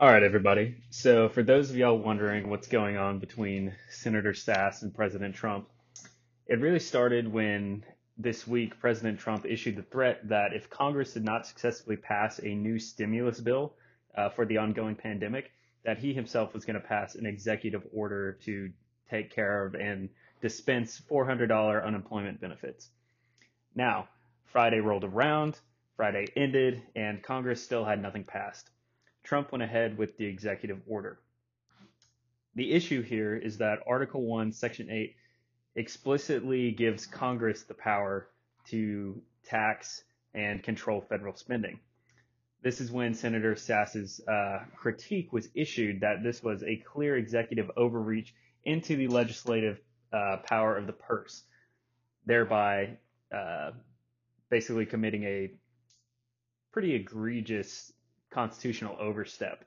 All right, everybody. So, for those of y'all wondering what's going on between Senator Sasse and President Trump, it really started when this week President Trump issued the threat that if Congress did not successfully pass a new stimulus bill uh, for the ongoing pandemic, that he himself was going to pass an executive order to take care of and dispense $400 unemployment benefits. Now, Friday rolled around, Friday ended, and Congress still had nothing passed. Trump went ahead with the executive order. The issue here is that Article 1, Section 8 explicitly gives Congress the power to tax and control federal spending. This is when Senator Sasse's uh, critique was issued that this was a clear executive overreach into the legislative uh, power of the purse, thereby uh, basically committing a pretty egregious constitutional overstep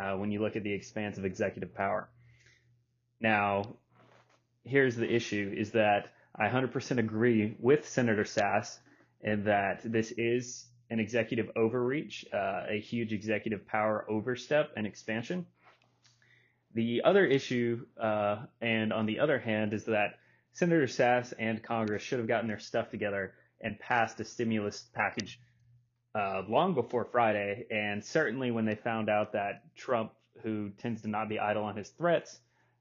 uh, when you look at the expanse of executive power. Now, here's the issue is that I 100% agree with Senator Sasse in that this is an executive overreach, uh, a huge executive power overstep and expansion. The other issue, uh, and on the other hand, is that Senator Sasse and Congress should have gotten their stuff together and passed a stimulus package uh, long before Friday. And certainly when they found out that Trump, who tends to not be idle on his threats,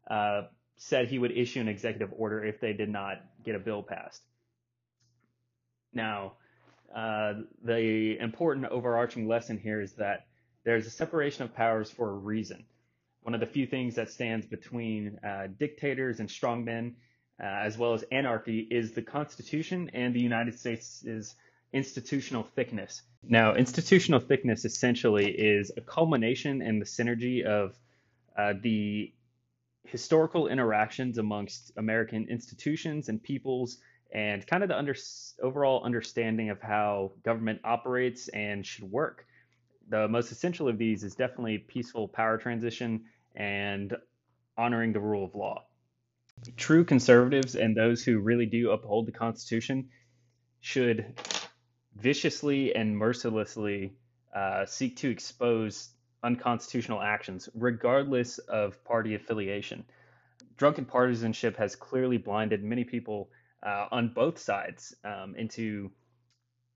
uh, said he would issue an executive order if they did not get a bill passed. Now, uh, the important overarching lesson here is that there's a separation of powers for a reason. One of the few things that stands between uh, dictators and strongmen, uh, as well as anarchy, is the Constitution and the United States' institutional thickness. Now, institutional thickness essentially is a culmination and the synergy of uh, the historical interactions amongst American institutions and peoples and kind of the under, overall understanding of how government operates and should work. The most essential of these is definitely peaceful power transition and honoring the rule of law. True conservatives and those who really do uphold the Constitution should viciously and mercilessly uh, seek to expose unconstitutional actions, regardless of party affiliation. Drunken partisanship has clearly blinded many people uh, on both sides um, into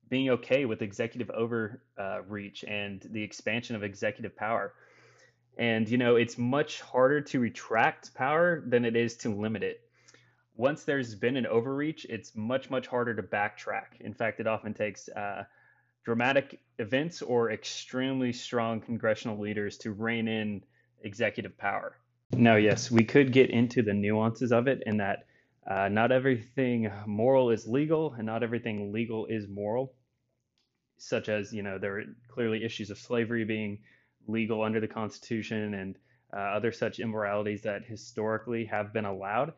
being okay with executive overreach uh, and the expansion of executive power. And, you know, it's much harder to retract power than it is to limit it. Once there's been an overreach, it's much, much harder to backtrack. In fact, it often takes uh, dramatic events or extremely strong congressional leaders to rein in executive power. Now, yes, we could get into the nuances of it and that uh, not everything moral is legal and not everything legal is moral, such as, you know, there are clearly issues of slavery being legal under the Constitution and uh, other such immoralities that historically have been allowed.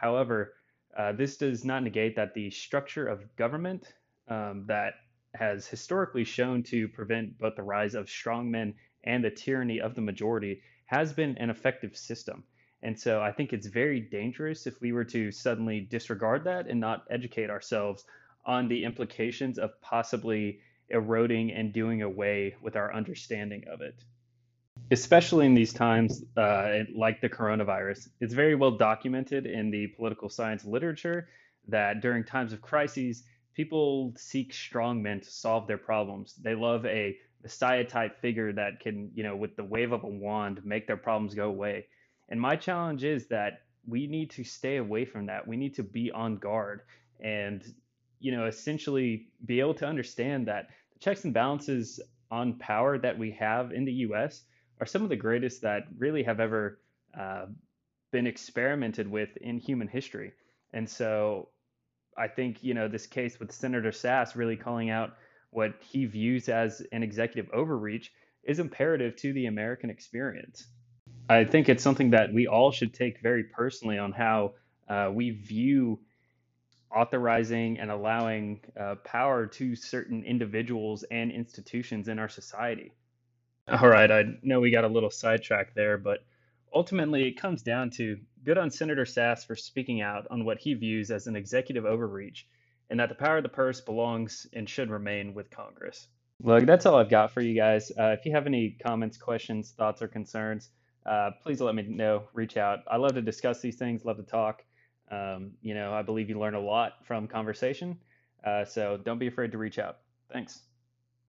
However, uh, this does not negate that the structure of government um, that has historically shown to prevent both the rise of strongmen and the tyranny of the majority has been an effective system. And so I think it's very dangerous if we were to suddenly disregard that and not educate ourselves on the implications of possibly eroding and doing away with our understanding of it. Especially in these times uh, like the coronavirus, it's very well documented in the political science literature that during times of crises, people seek strong men to solve their problems. They love a messiah type figure that can, you know, with the wave of a wand, make their problems go away. And my challenge is that we need to stay away from that. We need to be on guard and, you know, essentially be able to understand that the checks and balances on power that we have in the US are some of the greatest that really have ever uh, been experimented with in human history. And so I think you know this case with Senator Sasse really calling out what he views as an executive overreach is imperative to the American experience. I think it's something that we all should take very personally on how uh, we view authorizing and allowing uh, power to certain individuals and institutions in our society. All right, I know we got a little sidetracked there, but ultimately it comes down to good on Senator Sasse for speaking out on what he views as an executive overreach and that the power of the purse belongs and should remain with Congress. Look, that's all I've got for you guys. Uh, if you have any comments, questions, thoughts, or concerns, uh, please let me know. Reach out. I love to discuss these things, love to talk. Um, you know, I believe you learn a lot from conversation. Uh, so don't be afraid to reach out. Thanks.